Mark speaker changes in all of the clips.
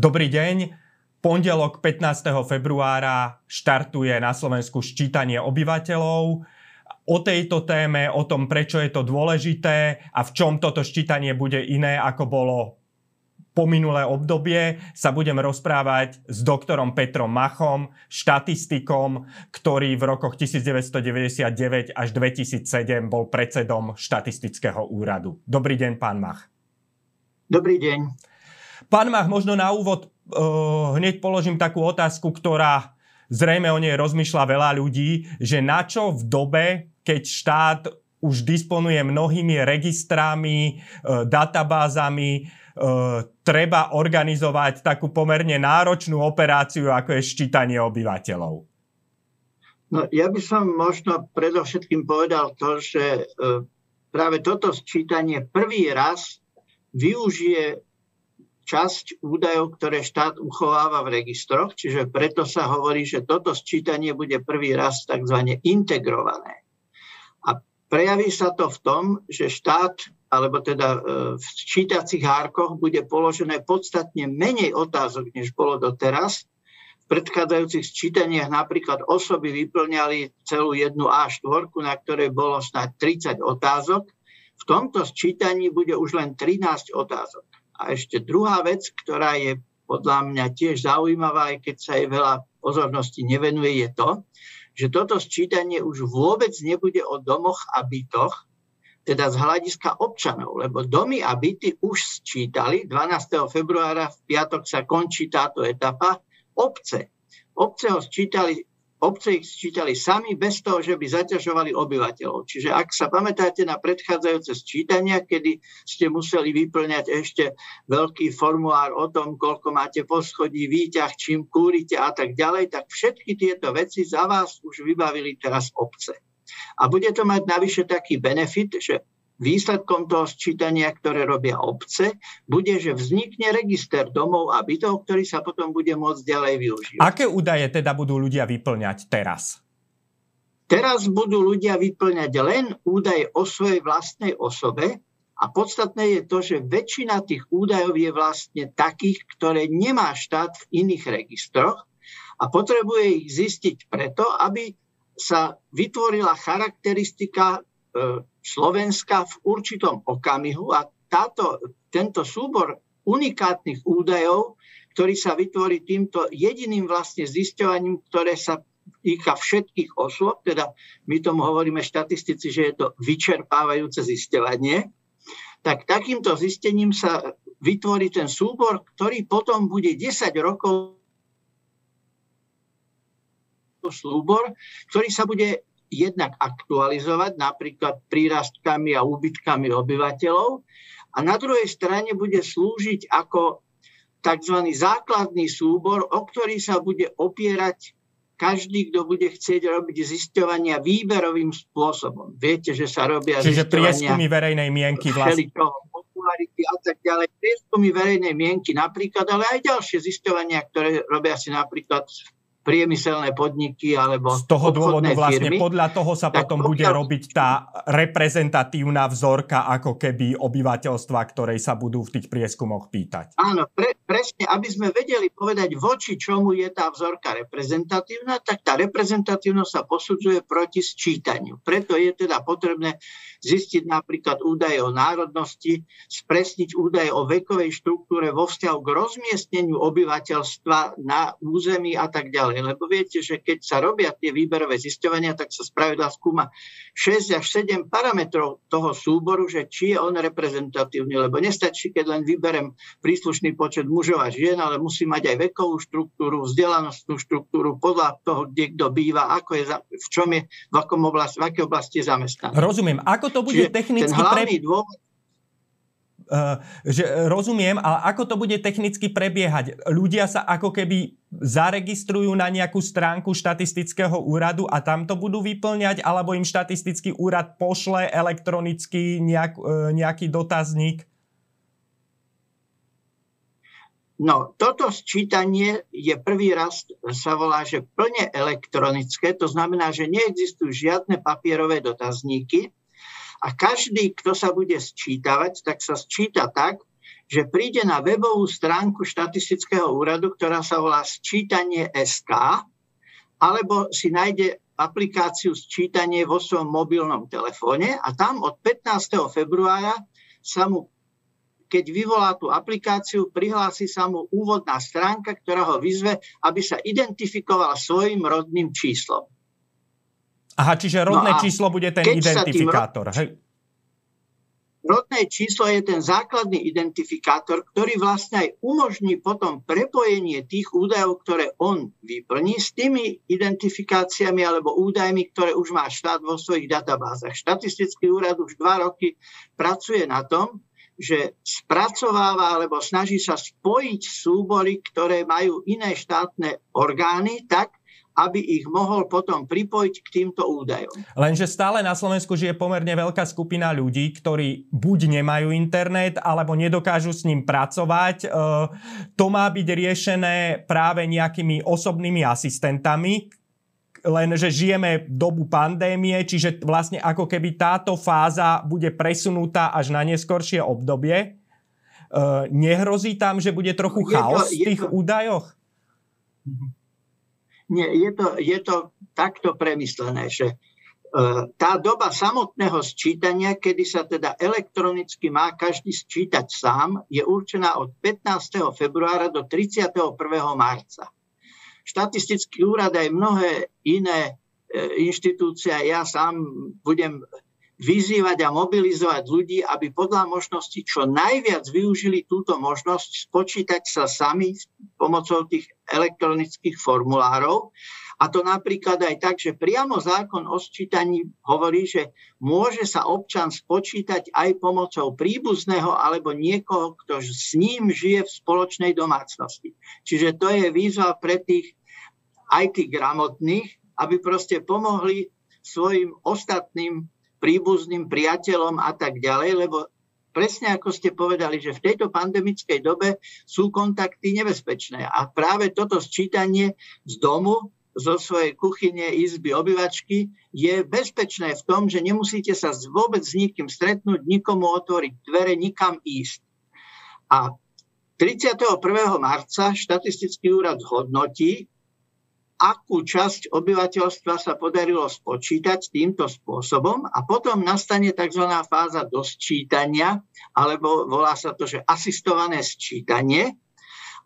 Speaker 1: Dobrý deň. Pondelok 15. februára štartuje na Slovensku ščítanie obyvateľov. O tejto téme, o tom, prečo je to dôležité a v čom toto ščítanie bude iné, ako bolo po minulé obdobie, sa budem rozprávať s doktorom Petrom Machom, štatistikom, ktorý v rokoch 1999 až 2007 bol predsedom štatistického úradu. Dobrý deň, pán Mach.
Speaker 2: Dobrý deň.
Speaker 1: Pán Mach, možno na úvod uh, hneď položím takú otázku, ktorá zrejme o nej rozmýšľa veľa ľudí, že na čo v dobe, keď štát už disponuje mnohými registrami, uh, databázami, uh, treba organizovať takú pomerne náročnú operáciu, ako je ščítanie obyvateľov?
Speaker 2: No, ja by som možno predovšetkým povedal to, že práve toto sčítanie prvý raz využije časť údajov, ktoré štát uchováva v registroch, čiže preto sa hovorí, že toto sčítanie bude prvý raz tzv. integrované. A prejaví sa to v tom, že štát, alebo teda e, v čítacích hárkoch bude položené podstatne menej otázok, než bolo doteraz. V predchádzajúcich sčítaniach napríklad osoby vyplňali celú jednu A4, na ktorej bolo snáď 30 otázok. V tomto sčítaní bude už len 13 otázok. A ešte druhá vec, ktorá je podľa mňa tiež zaujímavá, aj keď sa jej veľa pozornosti nevenuje, je to, že toto sčítanie už vôbec nebude o domoch a bytoch, teda z hľadiska občanov, lebo domy a byty už sčítali, 12. februára v piatok sa končí táto etapa, obce. Obce ho sčítali obce ich sčítali sami bez toho, že by zaťažovali obyvateľov. Čiže ak sa pamätáte na predchádzajúce sčítania, kedy ste museli vyplňať ešte veľký formulár o tom, koľko máte poschodí, výťah, čím kúrite a tak ďalej, tak všetky tieto veci za vás už vybavili teraz obce. A bude to mať navyše taký benefit, že Výsledkom toho sčítania, ktoré robia obce, bude, že vznikne register domov a bytov, ktorý sa potom bude môcť ďalej využívať.
Speaker 1: Aké údaje teda budú ľudia vyplňať teraz?
Speaker 2: Teraz budú ľudia vyplňať len údaje o svojej vlastnej osobe a podstatné je to, že väčšina tých údajov je vlastne takých, ktoré nemá štát v iných registroch a potrebuje ich zistiť preto, aby sa vytvorila charakteristika Slovenska v určitom okamihu a táto, tento súbor unikátnych údajov, ktorý sa vytvorí týmto jediným vlastne zisťovaním, ktoré sa týka všetkých osôb, teda my tomu hovoríme štatistici, že je to vyčerpávajúce zisťovanie, tak takýmto zistením sa vytvorí ten súbor, ktorý potom bude 10 rokov súbor, ktorý sa bude jednak aktualizovať, napríklad prírastkami a úbytkami obyvateľov, a na druhej strane bude slúžiť ako tzv. základný súbor, o ktorý sa bude opierať každý, kto bude chcieť robiť zisťovania výberovým spôsobom. Viete, že sa robia
Speaker 1: Čiže prieskumy verejnej mienky vlastne.
Speaker 2: popularity a tak ďalej. Prieskumy verejnej mienky napríklad, ale aj ďalšie zisťovania, ktoré robia si napríklad priemyselné podniky alebo
Speaker 1: Z toho dôvodu vlastne
Speaker 2: firmy,
Speaker 1: podľa toho sa potom bude pokiaľ... robiť tá reprezentatívna vzorka ako keby obyvateľstva, ktorej sa budú v tých prieskumoch pýtať.
Speaker 2: Áno, pre, presne, aby sme vedeli povedať voči čomu je tá vzorka reprezentatívna, tak tá reprezentatívnosť sa posudzuje proti sčítaniu. Preto je teda potrebné zistiť napríklad údaje o národnosti, spresniť údaje o vekovej štruktúre vo vzťahu k rozmiestneniu obyvateľstva na území a tak ďalej ďalej. Lebo viete, že keď sa robia tie výberové zisťovania, tak sa spravidla skúma 6 až 7 parametrov toho súboru, že či je on reprezentatívny. Lebo nestačí, keď len vyberem príslušný počet mužov a žien, ale musí mať aj vekovú štruktúru, vzdelanostnú štruktúru podľa toho, kde kto býva, ako je, v čom je, v, akom oblasti, v akej oblasti je zamestnaný.
Speaker 1: Rozumiem. Ako to bude Čiže technicky...
Speaker 2: Ten hlavný pre... dôvod,
Speaker 1: že rozumiem, ale ako to bude technicky prebiehať? Ľudia sa ako keby zaregistrujú na nejakú stránku štatistického úradu a tam to budú vyplňať, alebo im štatistický úrad pošle elektronicky nejak, eh, nejaký dotazník?
Speaker 2: No, toto sčítanie je prvý raz, sa volá, že plne elektronické, to znamená, že neexistujú žiadne papierové dotazníky, a každý, kto sa bude sčítavať, tak sa sčíta tak, že príde na webovú stránku štatistického úradu, ktorá sa volá Sčítanie SK, alebo si nájde aplikáciu Sčítanie vo svojom mobilnom telefóne a tam od 15. februára sa mu, keď vyvolá tú aplikáciu, prihlási sa mu úvodná stránka, ktorá ho vyzve, aby sa identifikoval svojim rodným číslom.
Speaker 1: Aha, čiže rodné no číslo bude ten identifikátor. Tým, hej?
Speaker 2: Rodné číslo je ten základný identifikátor, ktorý vlastne aj umožní potom prepojenie tých údajov, ktoré on vyplní s tými identifikáciami alebo údajmi, ktoré už má štát vo svojich databázach. Štatistický úrad už dva roky pracuje na tom, že spracováva alebo snaží sa spojiť súbory, ktoré majú iné štátne orgány tak, aby ich mohol potom pripojiť k týmto údajom.
Speaker 1: Lenže stále na Slovensku žije pomerne veľká skupina ľudí, ktorí buď nemajú internet, alebo nedokážu s ním pracovať. E, to má byť riešené práve nejakými osobnými asistentami, len že žijeme dobu pandémie, čiže vlastne ako keby táto fáza bude presunutá až na neskoršie obdobie. E, nehrozí tam, že bude trochu chaos v tých to... údajoch?
Speaker 2: Mm-hmm. Nie, je to, je to takto premyslené, že e, tá doba samotného sčítania, kedy sa teda elektronicky má každý sčítať sám, je určená od 15. februára do 31. marca. Štatistický úrad aj mnohé iné e, inštitúcie, ja sám budem vyzývať a mobilizovať ľudí, aby podľa možnosti čo najviac využili túto možnosť spočítať sa sami pomocou tých elektronických formulárov. A to napríklad aj tak, že priamo zákon o sčítaní hovorí, že môže sa občan spočítať aj pomocou príbuzného alebo niekoho, kto s ním žije v spoločnej domácnosti. Čiže to je výzva pre tých aj tých gramotných, aby proste pomohli svojim ostatným príbuzným priateľom a tak ďalej, lebo presne ako ste povedali, že v tejto pandemickej dobe sú kontakty nebezpečné. A práve toto sčítanie z domu, zo svojej kuchyne, izby, obyvačky je bezpečné v tom, že nemusíte sa vôbec s nikým stretnúť, nikomu otvoriť dvere, nikam ísť. A 31. marca štatistický úrad zhodnotí, akú časť obyvateľstva sa podarilo spočítať týmto spôsobom a potom nastane tzv. fáza dosčítania, alebo volá sa to, že asistované sčítanie.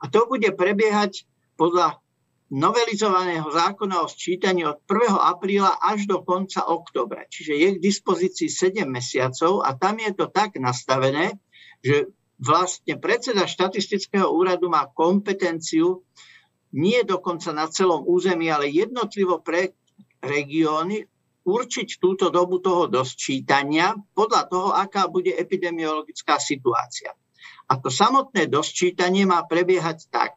Speaker 2: A to bude prebiehať podľa novelizovaného zákona o sčítaní od 1. apríla až do konca oktobra. Čiže je k dispozícii 7 mesiacov a tam je to tak nastavené, že vlastne predseda štatistického úradu má kompetenciu nie dokonca na celom území, ale jednotlivo pre regióny určiť túto dobu toho dosčítania podľa toho, aká bude epidemiologická situácia. A to samotné dosčítanie má prebiehať tak,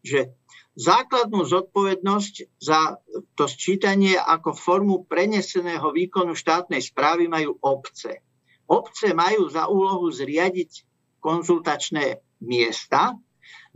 Speaker 2: že základnú zodpovednosť za to sčítanie ako formu preneseného výkonu štátnej správy majú obce. Obce majú za úlohu zriadiť konzultačné miesta,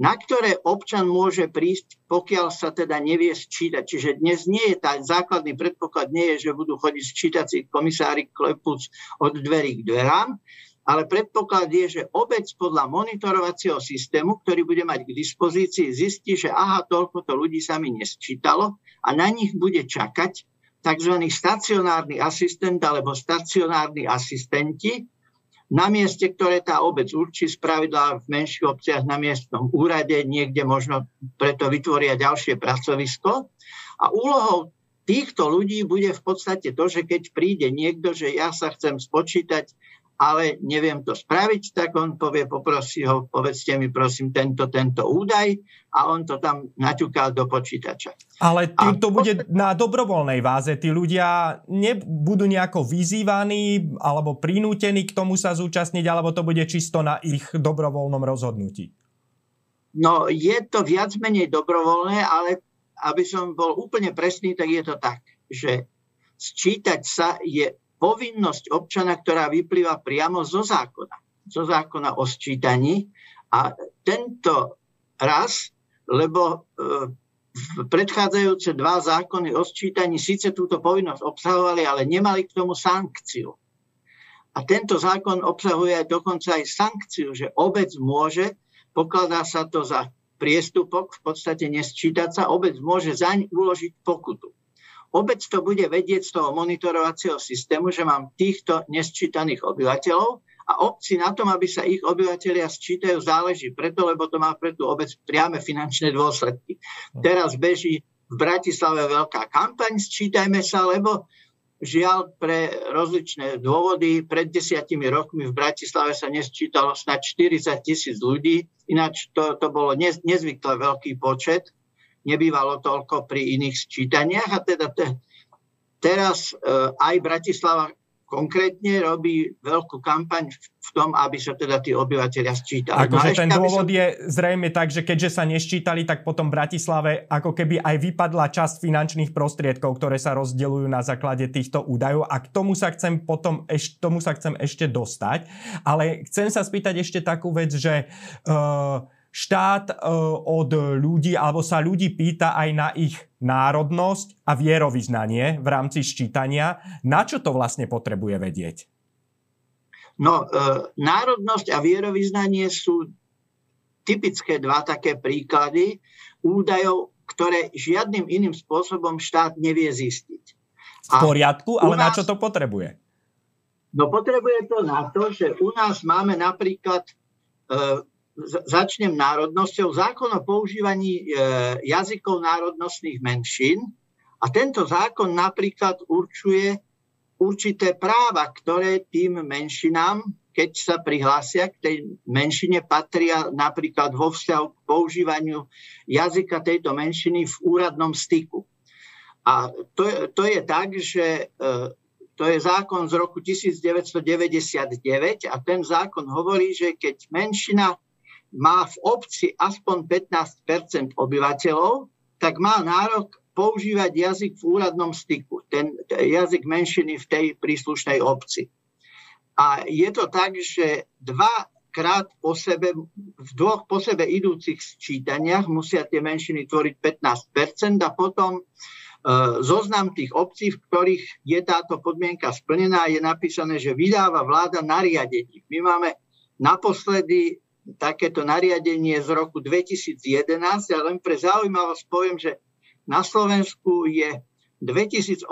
Speaker 2: na ktoré občan môže prísť, pokiaľ sa teda nevie sčítať. Čiže dnes nie je tá základný predpoklad, nie je, že budú chodiť sčítací komisári klepúc od dverí k dverám, ale predpoklad je, že obec podľa monitorovacieho systému, ktorý bude mať k dispozícii, zistí, že aha, toľko to ľudí sa mi nesčítalo a na nich bude čakať tzv. stacionárny asistent alebo stacionárni asistenti, na mieste, ktoré tá obec určí, spravidla v menších obciach na miestnom úrade, niekde možno preto vytvoria ďalšie pracovisko. A úlohou týchto ľudí bude v podstate to, že keď príde niekto, že ja sa chcem spočítať ale neviem to spraviť, tak on povie, poprosí ho, povedzte mi prosím tento, tento údaj a on to tam naťuká do počítača.
Speaker 1: Ale tým to bude na dobrovoľnej váze. Tí ľudia nebudú nejako vyzývaní alebo prinútení k tomu sa zúčastniť, alebo to bude čisto na ich dobrovoľnom rozhodnutí?
Speaker 2: No, je to viac menej dobrovoľné, ale aby som bol úplne presný, tak je to tak, že sčítať sa je povinnosť občana, ktorá vyplýva priamo zo zákona, zo zákona o sčítaní. A tento raz, lebo e, predchádzajúce dva zákony o sčítaní síce túto povinnosť obsahovali, ale nemali k tomu sankciu. A tento zákon obsahuje dokonca aj sankciu, že obec môže, pokladá sa to za priestupok, v podstate nesčítať sa, obec môže zaň uložiť pokutu. Obec to bude vedieť z toho monitorovacieho systému, že mám týchto nesčítaných obyvateľov a obci na tom, aby sa ich obyvateľia sčítajú, záleží preto, lebo to má pre tú obec priame finančné dôsledky. Teraz beží v Bratislave veľká kampaň Sčítajme sa, lebo žiaľ pre rozličné dôvody pred desiatimi rokmi v Bratislave sa nesčítalo snad 40 tisíc ľudí, ináč to, to bolo nez, nezvykle veľký počet nebývalo toľko pri iných sčítaniach a teda te, teraz e, aj Bratislava konkrétne robí veľkú kampaň v tom, aby sa teda tí obyvateľia sčítali.
Speaker 1: Akože no ten dôvod som... je zrejme tak, že keďže sa neščítali, tak potom v Bratislave ako keby aj vypadla časť finančných prostriedkov, ktoré sa rozdeľujú na základe týchto údajov a k tomu sa chcem potom eš, tomu sa chcem ešte dostať. Ale chcem sa spýtať ešte takú vec, že uh, štát e, od ľudí, alebo sa ľudí pýta aj na ich národnosť a vierovýznanie v rámci ščítania. Na čo to vlastne potrebuje vedieť?
Speaker 2: No, e, národnosť a vierovýznanie sú typické dva také príklady údajov, ktoré žiadnym iným spôsobom štát nevie zistiť.
Speaker 1: V poriadku, ale nás, na čo to potrebuje?
Speaker 2: No potrebuje to na to, že u nás máme napríklad e, začnem národnosťou, zákon o používaní e, jazykov národnostných menšín a tento zákon napríklad určuje určité práva, ktoré tým menšinám, keď sa prihlásia k tej menšine, patria napríklad vo vzťahu k používaniu jazyka tejto menšiny v úradnom styku. A to, to je tak, že e, to je zákon z roku 1999 a ten zákon hovorí, že keď menšina má v obci aspoň 15% obyvateľov, tak má nárok používať jazyk v úradnom styku, ten jazyk menšiny v tej príslušnej obci. A je to tak, že dva krát po sebe, v dvoch po sebe idúcich sčítaniach musia tie menšiny tvoriť 15% a potom e, zoznam tých obcí, v ktorých je táto podmienka splnená, je napísané, že vydáva vláda nariadení. My máme naposledy takéto nariadenie z roku 2011, ale len pre zaujímavosť poviem, že na Slovensku je 2890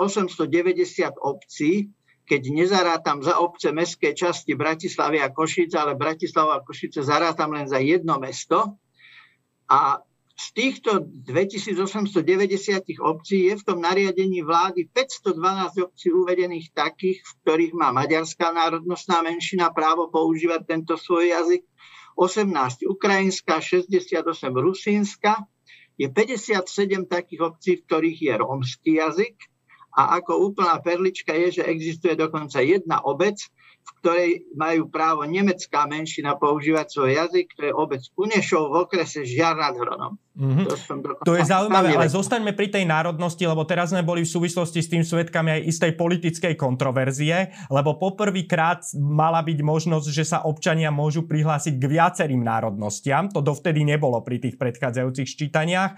Speaker 2: obcí, keď nezarátam za obce mestské časti Bratislavy a Košice, ale Bratislava a Košice zarátam len za jedno mesto. A z týchto 2890 obcí je v tom nariadení vlády 512 obcí uvedených takých, v ktorých má maďarská národnostná menšina právo používať tento svoj jazyk 18 ukrajinská, 68 rusínska, je 57 takých obcí, v ktorých je rómsky jazyk. A ako úplná perlička je, že existuje dokonca jedna obec, v ktorej majú právo nemecká menšina používať svoj jazyk, to je obec Kunešov v okrese Žiar nad Hronom.
Speaker 1: Mm-hmm. To, to je zaujímavé, ale zostaňme pri tej národnosti, lebo teraz sme boli v súvislosti s tým svetkami aj istej politickej kontroverzie, lebo poprvýkrát mala byť možnosť, že sa občania môžu prihlásiť k viacerým národnostiam. To dovtedy nebolo pri tých predchádzajúcich ščítaniach.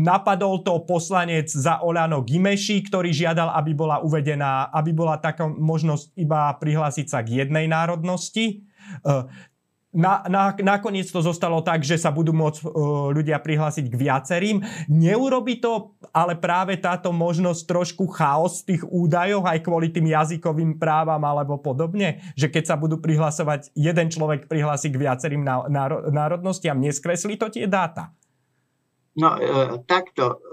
Speaker 1: Napadol to poslanec za Olano Gimeši, ktorý žiadal, aby bola uvedená, aby bola taká možnosť iba prihlásiť sa k jednej národnosti. E, na, na, nakoniec to zostalo tak, že sa budú môcť uh, ľudia prihlásiť k viacerým. Neurobi to ale práve táto možnosť trošku chaos tých údajov aj kvôli tým jazykovým právam alebo podobne? Že keď sa budú prihlasovať, jeden človek prihlási k viacerým národnostiam, neskreslí to tie dáta?
Speaker 2: No, e, takto.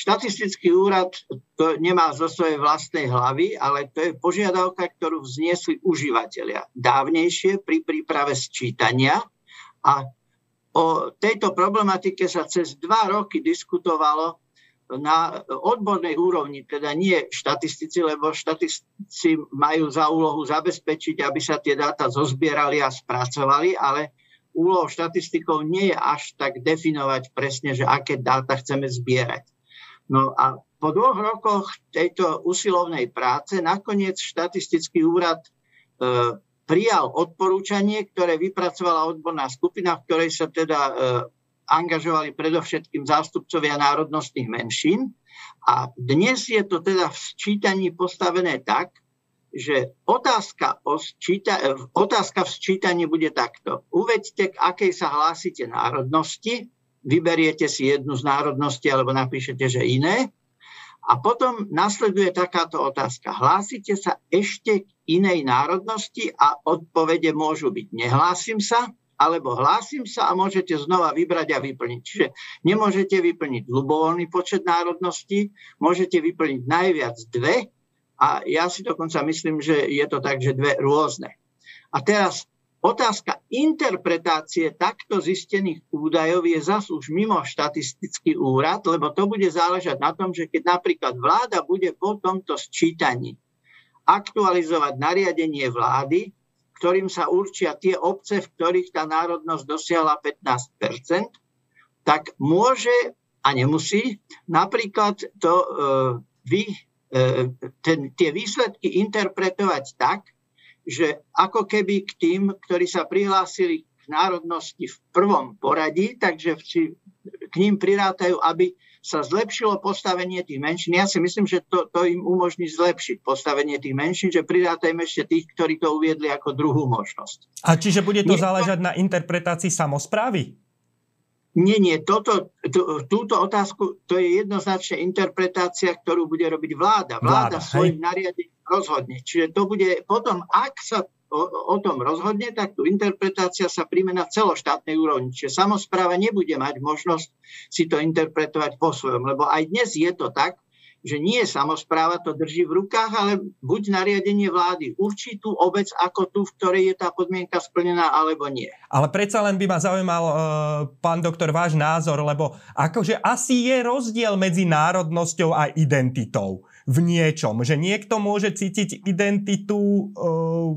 Speaker 2: Štatistický úrad to nemá zo svojej vlastnej hlavy, ale to je požiadavka, ktorú vzniesli užívateľia dávnejšie pri príprave sčítania a o tejto problematike sa cez dva roky diskutovalo na odbornej úrovni, teda nie štatistici, lebo štatistici majú za úlohu zabezpečiť, aby sa tie dáta zozbierali a spracovali, ale úlohou štatistikov nie je až tak definovať presne, že aké dáta chceme zbierať. No a po dvoch rokoch tejto usilovnej práce nakoniec štatistický úrad e, prijal odporúčanie, ktoré vypracovala odborná skupina, v ktorej sa teda e, angažovali predovšetkým zástupcovia národnostných menšín. A dnes je to teda v sčítaní postavené tak, že otázka, o sčíta, otázka v sčítaní bude takto. Uvedte, k akej sa hlásite národnosti, vyberiete si jednu z národností alebo napíšete, že iné. A potom nasleduje takáto otázka. Hlásite sa ešte k inej národnosti a odpovede môžu byť nehlásim sa, alebo hlásim sa a môžete znova vybrať a vyplniť. Čiže nemôžete vyplniť ľubovoľný počet národností, môžete vyplniť najviac dve a ja si dokonca myslím, že je to tak, že dve rôzne. A teraz otázka interpretácie takto zistených údajov je zas už mimo štatistický úrad, lebo to bude záležať na tom, že keď napríklad vláda bude po tomto sčítaní aktualizovať nariadenie vlády, ktorým sa určia tie obce, v ktorých tá národnosť dosiahla 15% tak môže a nemusí napríklad to e, vy E, ten, tie výsledky interpretovať tak, že ako keby k tým, ktorí sa prihlásili k národnosti v prvom poradí, takže si k ním prirátajú, aby sa zlepšilo postavenie tých menšín. Ja si myslím, že to, to im umožní zlepšiť postavenie tých menšín, že pridátajme ešte tých, ktorí to uviedli ako druhú možnosť.
Speaker 1: A čiže bude to Nie, záležať na interpretácii samozprávy?
Speaker 2: Nie, nie, toto, tú, túto otázku, to je jednoznačne interpretácia, ktorú bude robiť vláda. Vláda, vláda svojim nariadením rozhodne. Čiže to bude potom, ak sa o, o tom rozhodne, tak tú interpretácia sa príjme na celoštátnej úrovni. Čiže samozpráva nebude mať možnosť si to interpretovať po svojom, lebo aj dnes je to tak, že nie samozpráva to drží v rukách, ale buď nariadenie vlády určí tú obec ako tú, v ktorej je tá podmienka splnená, alebo nie.
Speaker 1: Ale predsa len by ma zaujímal, uh, pán doktor, váš názor, lebo akože asi je rozdiel medzi národnosťou a identitou v niečom. Že niekto môže cítiť identitu uh,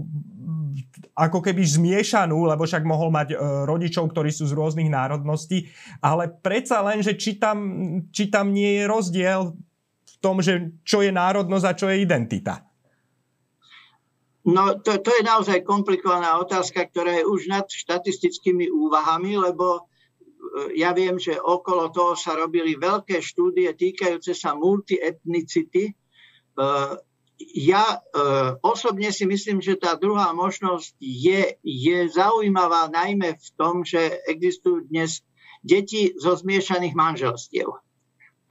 Speaker 1: ako keby zmiešanú, lebo však mohol mať uh, rodičov, ktorí sú z rôznych národností, ale predsa len, že či tam, či tam nie je rozdiel tom, že čo je národnosť a čo je identita?
Speaker 2: No to, to je naozaj komplikovaná otázka, ktorá je už nad štatistickými úvahami, lebo e, ja viem, že okolo toho sa robili veľké štúdie týkajúce sa multietnicity. E, ja e, osobne si myslím, že tá druhá možnosť je, je zaujímavá najmä v tom, že existujú dnes deti zo zmiešaných manželstiev.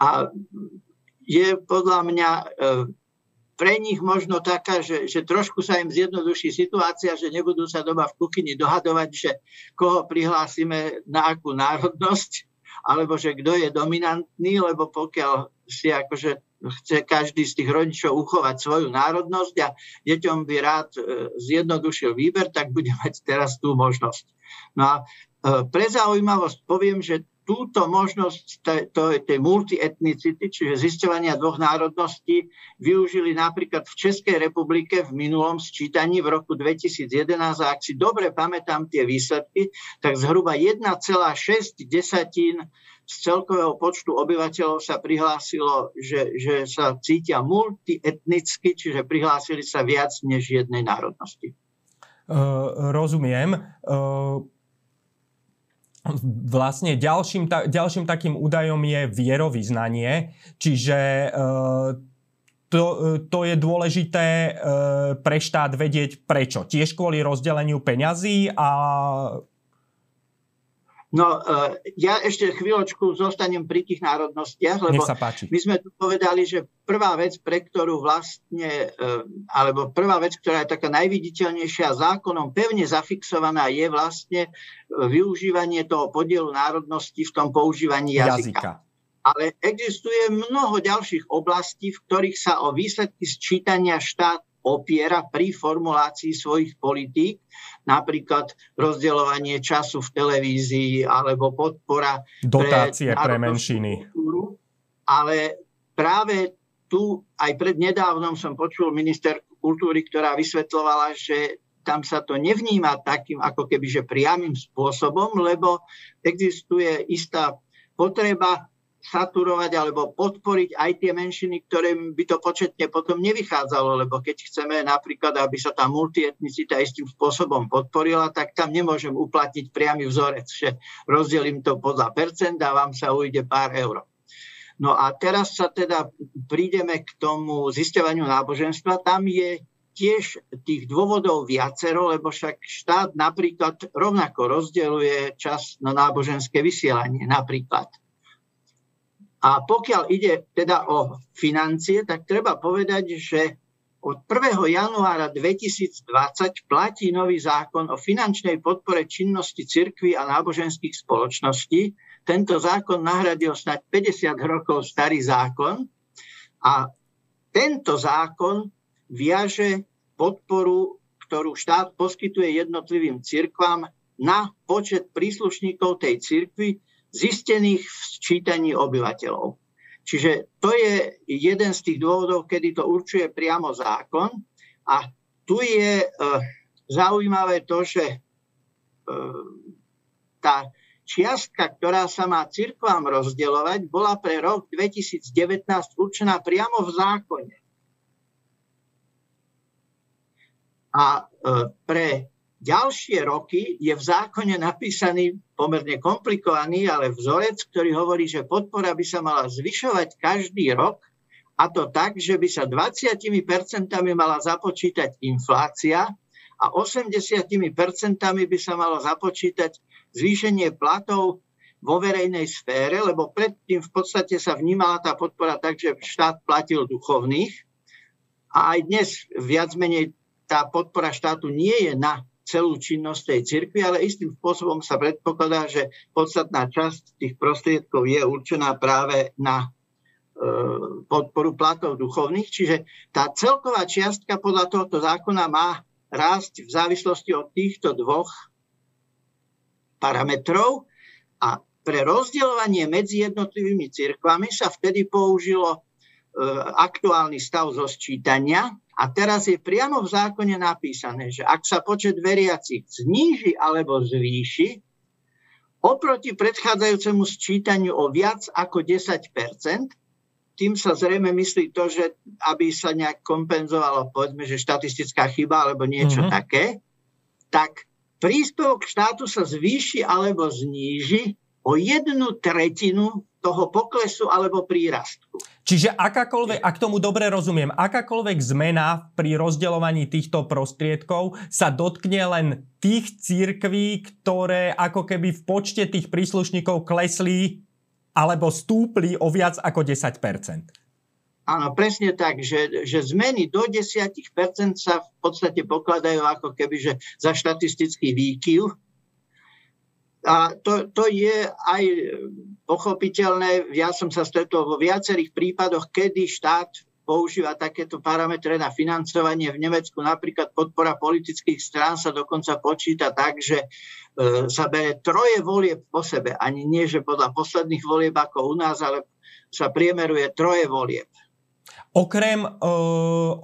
Speaker 2: A je podľa mňa e, pre nich možno taká, že, že trošku sa im zjednoduší situácia, že nebudú sa doma v kuchyni dohadovať, že koho prihlásime na akú národnosť, alebo že kto je dominantný, lebo pokiaľ si akože chce každý z tých rodičov uchovať svoju národnosť a deťom by rád e, zjednodušil výber, tak bude mať teraz tú možnosť. No a e, pre zaujímavosť poviem, že túto možnosť tej, tej multietnicity, čiže zisťovania dvoch národností, využili napríklad v Českej republike v minulom sčítaní v roku 2011 a ak si dobre pamätám tie výsledky, tak zhruba 1,6 desatín z celkového počtu obyvateľov sa prihlásilo, že, že sa cítia multietnicky, čiže prihlásili sa viac než jednej národnosti.
Speaker 1: Uh, rozumiem. Uh Vlastne ďalším, ta, ďalším takým údajom je vierovýznanie, čiže e, to, e, to je dôležité e, pre štát vedieť prečo. Tiež kvôli rozdeleniu peňazí a
Speaker 2: No, e, ja ešte chvíľočku zostanem pri tých národnostiach, lebo my sme tu povedali, že prvá vec, pre ktorú vlastne, e, alebo prvá vec, ktorá je taká najviditeľnejšia zákonom pevne zafixovaná, je vlastne e, využívanie toho podielu národnosti v tom používaní jazyka. jazyka. Ale existuje mnoho ďalších oblastí, v ktorých sa o výsledky sčítania štát opiera pri formulácii svojich politík, napríklad rozdeľovanie času v televízii alebo podpora
Speaker 1: dotácie pre, pre menšiny.
Speaker 2: Ale práve tu aj pred nedávnom som počul minister kultúry, ktorá vysvetlovala, že tam sa to nevníma takým ako keby, že priamým spôsobom, lebo existuje istá potreba saturovať alebo podporiť aj tie menšiny, ktoré by to početne potom nevychádzalo, lebo keď chceme napríklad, aby sa tá multietnicita istým spôsobom podporila, tak tam nemôžem uplatniť priamy vzorec, že rozdelím to podľa percent a vám sa ujde pár eur. No a teraz sa teda prídeme k tomu zisťovaniu náboženstva. Tam je tiež tých dôvodov viacero, lebo však štát napríklad rovnako rozdeľuje čas na náboženské vysielanie napríklad. A pokiaľ ide teda o financie, tak treba povedať, že od 1. januára 2020 platí nový zákon o finančnej podpore činnosti cirkvy a náboženských spoločností. Tento zákon nahradil snáď 50 rokov starý zákon a tento zákon viaže podporu, ktorú štát poskytuje jednotlivým cirkvám na počet príslušníkov tej cirkvy zistených v sčítaní obyvateľov. Čiže to je jeden z tých dôvodov, kedy to určuje priamo zákon. A tu je e, zaujímavé to, že e, tá čiastka, ktorá sa má cirkvám rozdeľovať, bola pre rok 2019 určená priamo v zákone. A e, pre ďalšie roky je v zákone napísaný pomerne komplikovaný, ale vzorec, ktorý hovorí, že podpora by sa mala zvyšovať každý rok a to tak, že by sa 20% mala započítať inflácia a 80% by sa malo započítať zvýšenie platov vo verejnej sfére, lebo predtým v podstate sa vnímala tá podpora tak, že štát platil duchovných a aj dnes viac menej tá podpora štátu nie je na celú činnosť tej cirkvi, ale istým spôsobom sa predpokladá, že podstatná časť tých prostriedkov je určená práve na e, podporu platov duchovných. Čiže tá celková čiastka podľa tohoto zákona má rásť v závislosti od týchto dvoch parametrov a pre rozdielovanie medzi jednotlivými cirkvami sa vtedy použilo e, aktuálny stav zo sčítania, a teraz je priamo v zákone napísané, že ak sa počet veriacich zníži alebo zvýši, oproti predchádzajúcemu sčítaniu o viac ako 10% tým sa zrejme myslí to, že aby sa nejak kompenzovalo, povedzme, že štatistická chyba alebo niečo mm-hmm. také, tak príspevok štátu sa zvýši alebo zníži o jednu tretinu toho poklesu alebo prírastku.
Speaker 1: Čiže akákoľvek, ak tomu dobre rozumiem, akákoľvek zmena pri rozdeľovaní týchto prostriedkov sa dotkne len tých církví, ktoré ako keby v počte tých príslušníkov klesli alebo stúpli o viac ako 10%
Speaker 2: Áno, presne tak, že, že zmeny do 10% sa v podstate pokladajú ako keby že za štatistický výkyv a to, to je aj pochopiteľné. Ja som sa stretol vo viacerých prípadoch, kedy štát používa takéto parametre na financovanie. V Nemecku napríklad podpora politických strán sa dokonca počíta tak, že e, sa bere troje volieb po sebe. Ani nie, že podľa posledných volieb ako u nás, ale sa priemeruje troje volieb.
Speaker 1: Okrem, e,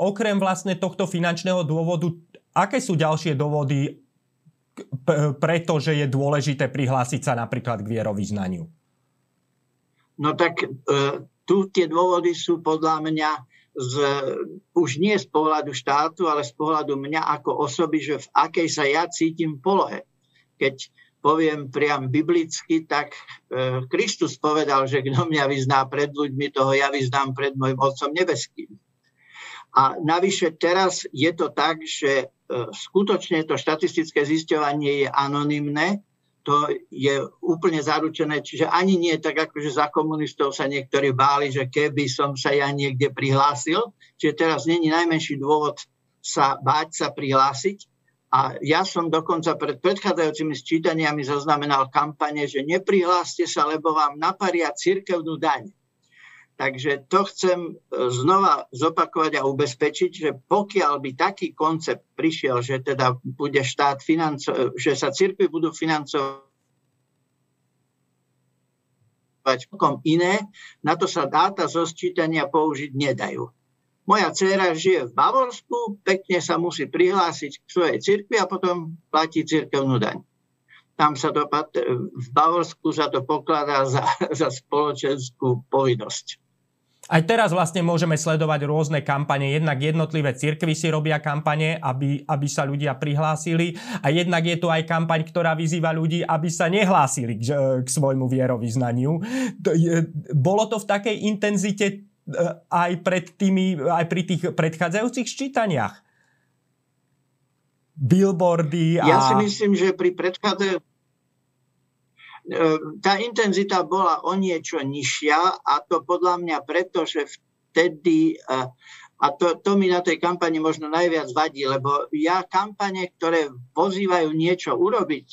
Speaker 1: okrem vlastne tohto finančného dôvodu, aké sú ďalšie dôvody, pretože je dôležité prihlásiť sa napríklad k vierovýznaniu?
Speaker 2: No tak e, tu tie dôvody sú podľa mňa z, už nie z pohľadu štátu, ale z pohľadu mňa ako osoby, že v akej sa ja cítim polohe. Keď poviem priam biblicky, tak e, Kristus povedal, že kto mňa vyzná pred ľuďmi, toho ja vyznám pred môjim Otcom nebeským. A navyše teraz je to tak, že e, skutočne to štatistické zisťovanie je anonymné, to je úplne zaručené, čiže ani nie tak, ako že za komunistov sa niektorí báli, že keby som sa ja niekde prihlásil, čiže teraz není najmenší dôvod sa báť sa prihlásiť. A ja som dokonca pred predchádzajúcimi sčítaniami zaznamenal kampane, že neprihláste sa, lebo vám naparia cirkevnú daň. Takže to chcem e, znova zopakovať a ubezpečiť, že pokiaľ by taký koncept prišiel, že teda bude štát financo- že sa cirkvi budú financovať iné, na to sa dáta zo sčítania použiť nedajú. Moja dcéra žije v Bavorsku, pekne sa musí prihlásiť k svojej cirkvi a potom platí cirkevnú daň. Tam sa to, v Bavorsku sa to pokladá za, za spoločenskú povinnosť.
Speaker 1: Aj teraz vlastne môžeme sledovať rôzne kampane. Jednak jednotlivé cirkvy si robia kampane, aby, aby sa ľudia prihlásili. A jednak je tu aj kampaň, ktorá vyzýva ľudí, aby sa nehlásili k, k svojmu vierovýznaniu. Bolo to v takej intenzite e, aj, pred tými, aj pri tých predchádzajúcich ščítaniach? billboardy. A...
Speaker 2: Ja si myslím, že pri predchádzajúcom tá intenzita bola o niečo nižšia a to podľa mňa preto, že vtedy, a to, to mi na tej kampani možno najviac vadí, lebo ja kampane, ktoré pozývajú niečo urobiť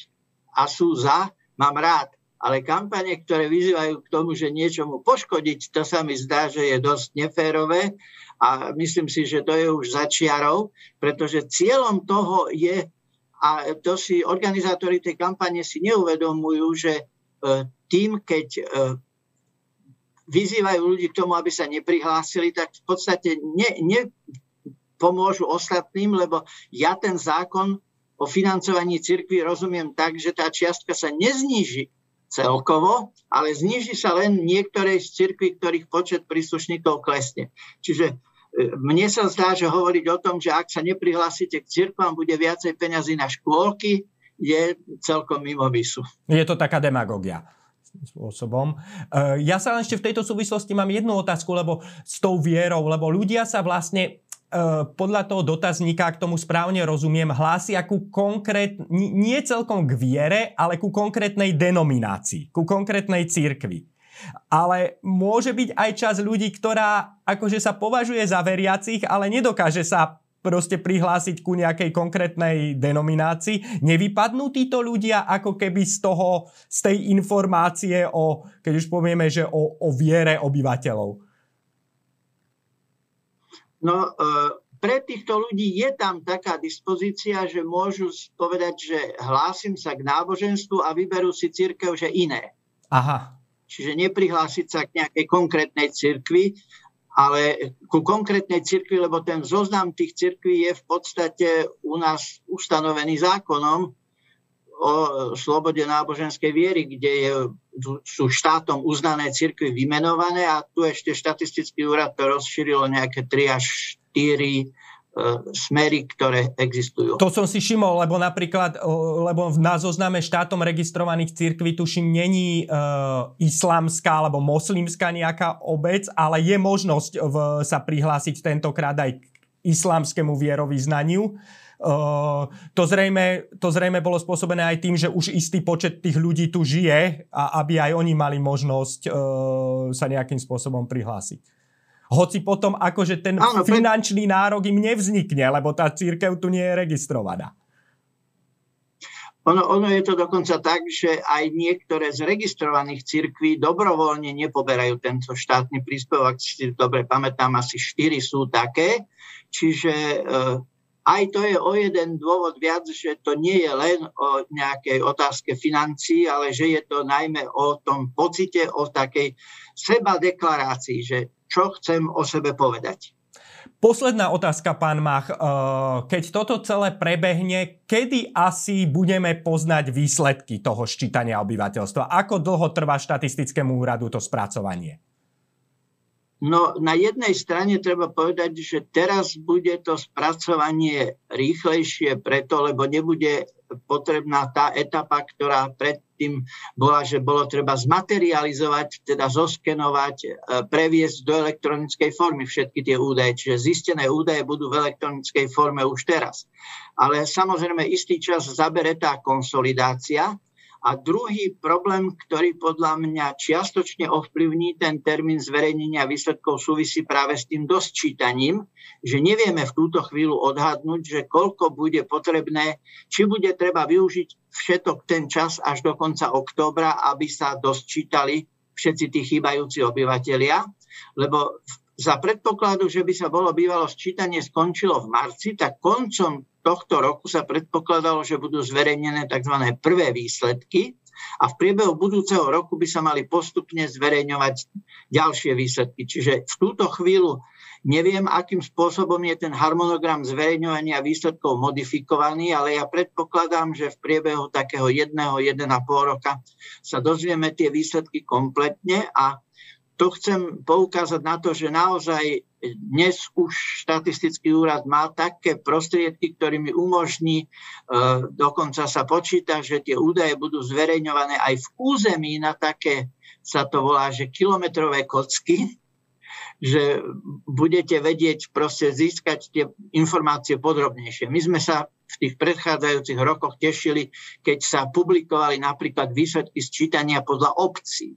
Speaker 2: a sú za, mám rád. Ale kampane, ktoré vyzývajú k tomu, že niečomu poškodiť, to sa mi zdá, že je dosť neférové a myslím si, že to je už začiarov, pretože cieľom toho je a to si organizátori tej kampane si neuvedomujú, že e, tým, keď e, vyzývajú ľudí k tomu, aby sa neprihlásili, tak v podstate ne, nepomôžu ostatným, lebo ja ten zákon o financovaní cirkvi rozumiem tak, že tá čiastka sa nezníži celkovo, ale zniží sa len niektorej z cirkví, ktorých počet príslušníkov klesne. Čiže mne sa zdá, že hovoriť o tom, že ak sa neprihlásite k cirkvám, bude viacej peňazí na škôlky, je celkom mimo mysu.
Speaker 1: Je to taká demagogia spôsobom. E, ja sa ešte v tejto súvislosti mám jednu otázku, lebo s tou vierou, lebo ľudia sa vlastne e, podľa toho dotazníka, k tomu správne rozumiem, hlásia ku konkrét, nie celkom k viere, ale ku konkrétnej denominácii, ku konkrétnej církvi ale môže byť aj čas ľudí, ktorá akože sa považuje za veriacich, ale nedokáže sa proste prihlásiť ku nejakej konkrétnej denominácii. Nevypadnú títo ľudia ako keby z toho, z tej informácie o, keď už povieme, že o, o viere obyvateľov?
Speaker 2: No, e, pre týchto ľudí je tam taká dispozícia, že môžu povedať, že hlásim sa k náboženstvu a vyberú si církev, že iné.
Speaker 1: Aha.
Speaker 2: Čiže neprihlásiť sa k nejakej konkrétnej cirkvi, ale ku konkrétnej cirkvi, lebo ten zoznam tých cirkví je v podstate u nás ustanovený zákonom o slobode náboženskej viery, kde je, sú štátom uznané cirkvy vymenované a tu ešte štatistický úrad to rozšírilo nejaké 3 až 4 E, smery, ktoré existujú.
Speaker 1: To som si všimol, lebo napríklad, lebo na zozname štátom registrovaných církví tuším není e, islamská alebo moslimská nejaká obec, ale je možnosť v, sa prihlásiť tentokrát aj k islamskému vierovýznaniu. Uh, to, zrejme, to zrejme bolo spôsobené aj tým, že už istý počet tých ľudí tu žije a aby aj oni mali možnosť uh, sa nejakým spôsobom prihlásiť. Hoci potom akože ten Áno, finančný nárok im nevznikne, lebo tá církev tu nie je registrovaná.
Speaker 2: Ono, ono je to dokonca tak, že aj niektoré z registrovaných cirkví dobrovoľne nepoberajú tento štátny príspevok. Ak si dobre pamätám, asi štyri sú také. Čiže e, aj to je o jeden dôvod viac, že to nie je len o nejakej otázke financií, ale že je to najmä o tom pocite, o takej seba deklarácii, že čo chcem o sebe povedať.
Speaker 1: Posledná otázka, pán Mach. Keď toto celé prebehne, kedy asi budeme poznať výsledky toho ščítania obyvateľstva? Ako dlho trvá štatistickému úradu to spracovanie?
Speaker 2: No na jednej strane treba povedať, že teraz bude to spracovanie rýchlejšie preto, lebo nebude potrebná tá etapa, ktorá predtým bola, že bolo treba zmaterializovať, teda zoskenovať, e, previesť do elektronickej formy všetky tie údaje. Čiže zistené údaje budú v elektronickej forme už teraz. Ale samozrejme istý čas zabere tá konsolidácia, a druhý problém, ktorý podľa mňa čiastočne ovplyvní ten termín zverejnenia výsledkov súvisí práve s tým dosčítaním, že nevieme v túto chvíľu odhadnúť, že koľko bude potrebné, či bude treba využiť všetok ten čas až do konca októbra, aby sa dosčítali všetci tí chýbajúci obyvateľia, lebo za predpokladu, že by sa bolo bývalo sčítanie skončilo v marci, tak koncom tohto roku sa predpokladalo, že budú zverejnené tzv. prvé výsledky a v priebehu budúceho roku by sa mali postupne zverejňovať ďalšie výsledky. Čiže v túto chvíľu neviem, akým spôsobom je ten harmonogram zverejňovania výsledkov modifikovaný, ale ja predpokladám, že v priebehu takého jedného, jeden a pol roka sa dozvieme tie výsledky kompletne a to chcem poukázať na to, že naozaj dnes už štatistický úrad má také prostriedky, ktorými umožní, e, dokonca sa počíta, že tie údaje budú zverejňované aj v území na také, sa to volá, že kilometrové kocky, že budete vedieť proste získať tie informácie podrobnejšie. My sme sa v tých predchádzajúcich rokoch tešili, keď sa publikovali napríklad výsledky sčítania podľa obcí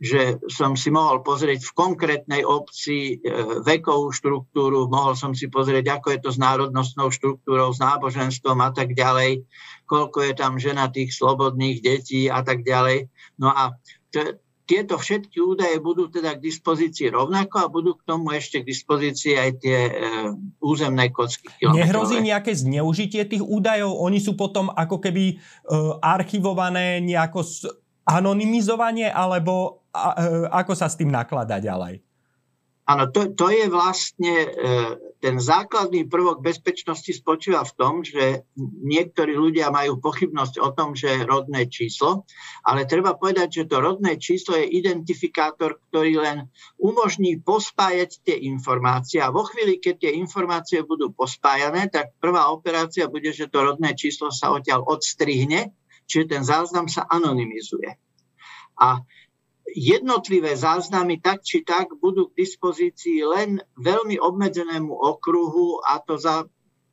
Speaker 2: že som si mohol pozrieť v konkrétnej obci e, vekovú štruktúru, mohol som si pozrieť, ako je to s národnostnou štruktúrou, s náboženstvom a tak ďalej, koľko je tam ženatých, slobodných detí a tak ďalej. No a t- tieto všetky údaje budú teda k dispozícii rovnako a budú k tomu ešte k dispozícii aj tie e, územné kocky.
Speaker 1: Nehrozí nejaké zneužitie tých údajov? Oni sú potom ako keby e, archivované nejako s anonymizovanie, alebo a, e, ako sa s tým nakladá ďalej?
Speaker 2: Áno, to, to je vlastne e, ten základný prvok bezpečnosti spočíva v tom, že niektorí ľudia majú pochybnosť o tom, že je rodné číslo, ale treba povedať, že to rodné číslo je identifikátor, ktorý len umožní pospájať tie informácie a vo chvíli, keď tie informácie budú pospájané, tak prvá operácia bude, že to rodné číslo sa odtiaľ odstrihne, čiže ten záznam sa anonymizuje. A jednotlivé záznamy tak či tak budú k dispozícii len veľmi obmedzenému okruhu a to za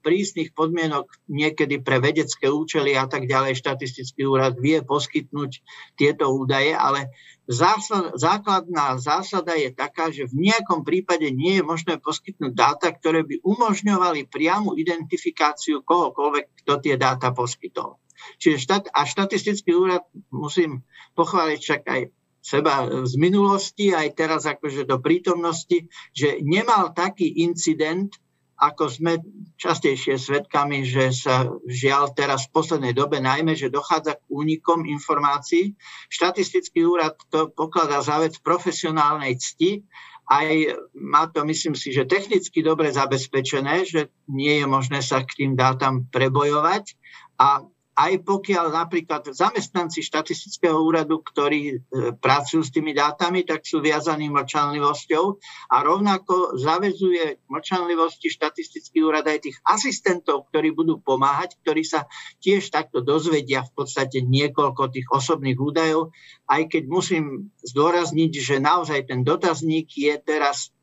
Speaker 2: prísnych podmienok niekedy pre vedecké účely a tak ďalej štatistický úrad vie poskytnúť tieto údaje, ale zásad, základná zásada je taká, že v nejakom prípade nie je možné poskytnúť dáta, ktoré by umožňovali priamu identifikáciu kohokoľvek, kto tie dáta poskytol. Čiže štát, a štatistický úrad, musím pochváliť však aj seba z minulosti, aj teraz akože do prítomnosti, že nemal taký incident, ako sme častejšie svedkami, že sa žiaľ teraz v poslednej dobe najmä, že dochádza k únikom informácií. Štatistický úrad to pokladá za vec profesionálnej cti, aj má to, myslím si, že technicky dobre zabezpečené, že nie je možné sa k tým dátam prebojovať a aj pokiaľ napríklad zamestnanci štatistického úradu, ktorí e, pracujú s tými dátami, tak sú viazaní mlčanlivosťou a rovnako zavezuje mlčanlivosti štatistický úrad aj tých asistentov, ktorí budú pomáhať, ktorí sa tiež takto dozvedia v podstate niekoľko tých osobných údajov, aj keď musím zdôrazniť, že naozaj ten dotazník je teraz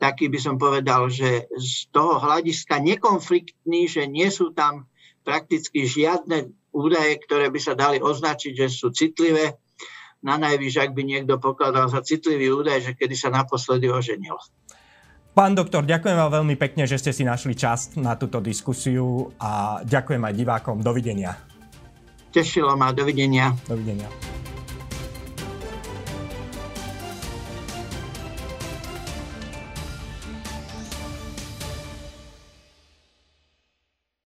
Speaker 2: taký by som povedal, že z toho hľadiska nekonfliktný, že nie sú tam prakticky žiadne údaje, ktoré by sa dali označiť, že sú citlivé. Na najvyš, ak by niekto pokladal za citlivý údaj, že kedy sa naposledy oženil.
Speaker 1: Pán doktor, ďakujem vám veľmi pekne, že ste si našli čas na túto diskusiu a ďakujem aj divákom. Dovidenia.
Speaker 2: Tešilo ma, dovidenia.
Speaker 1: Dovidenia.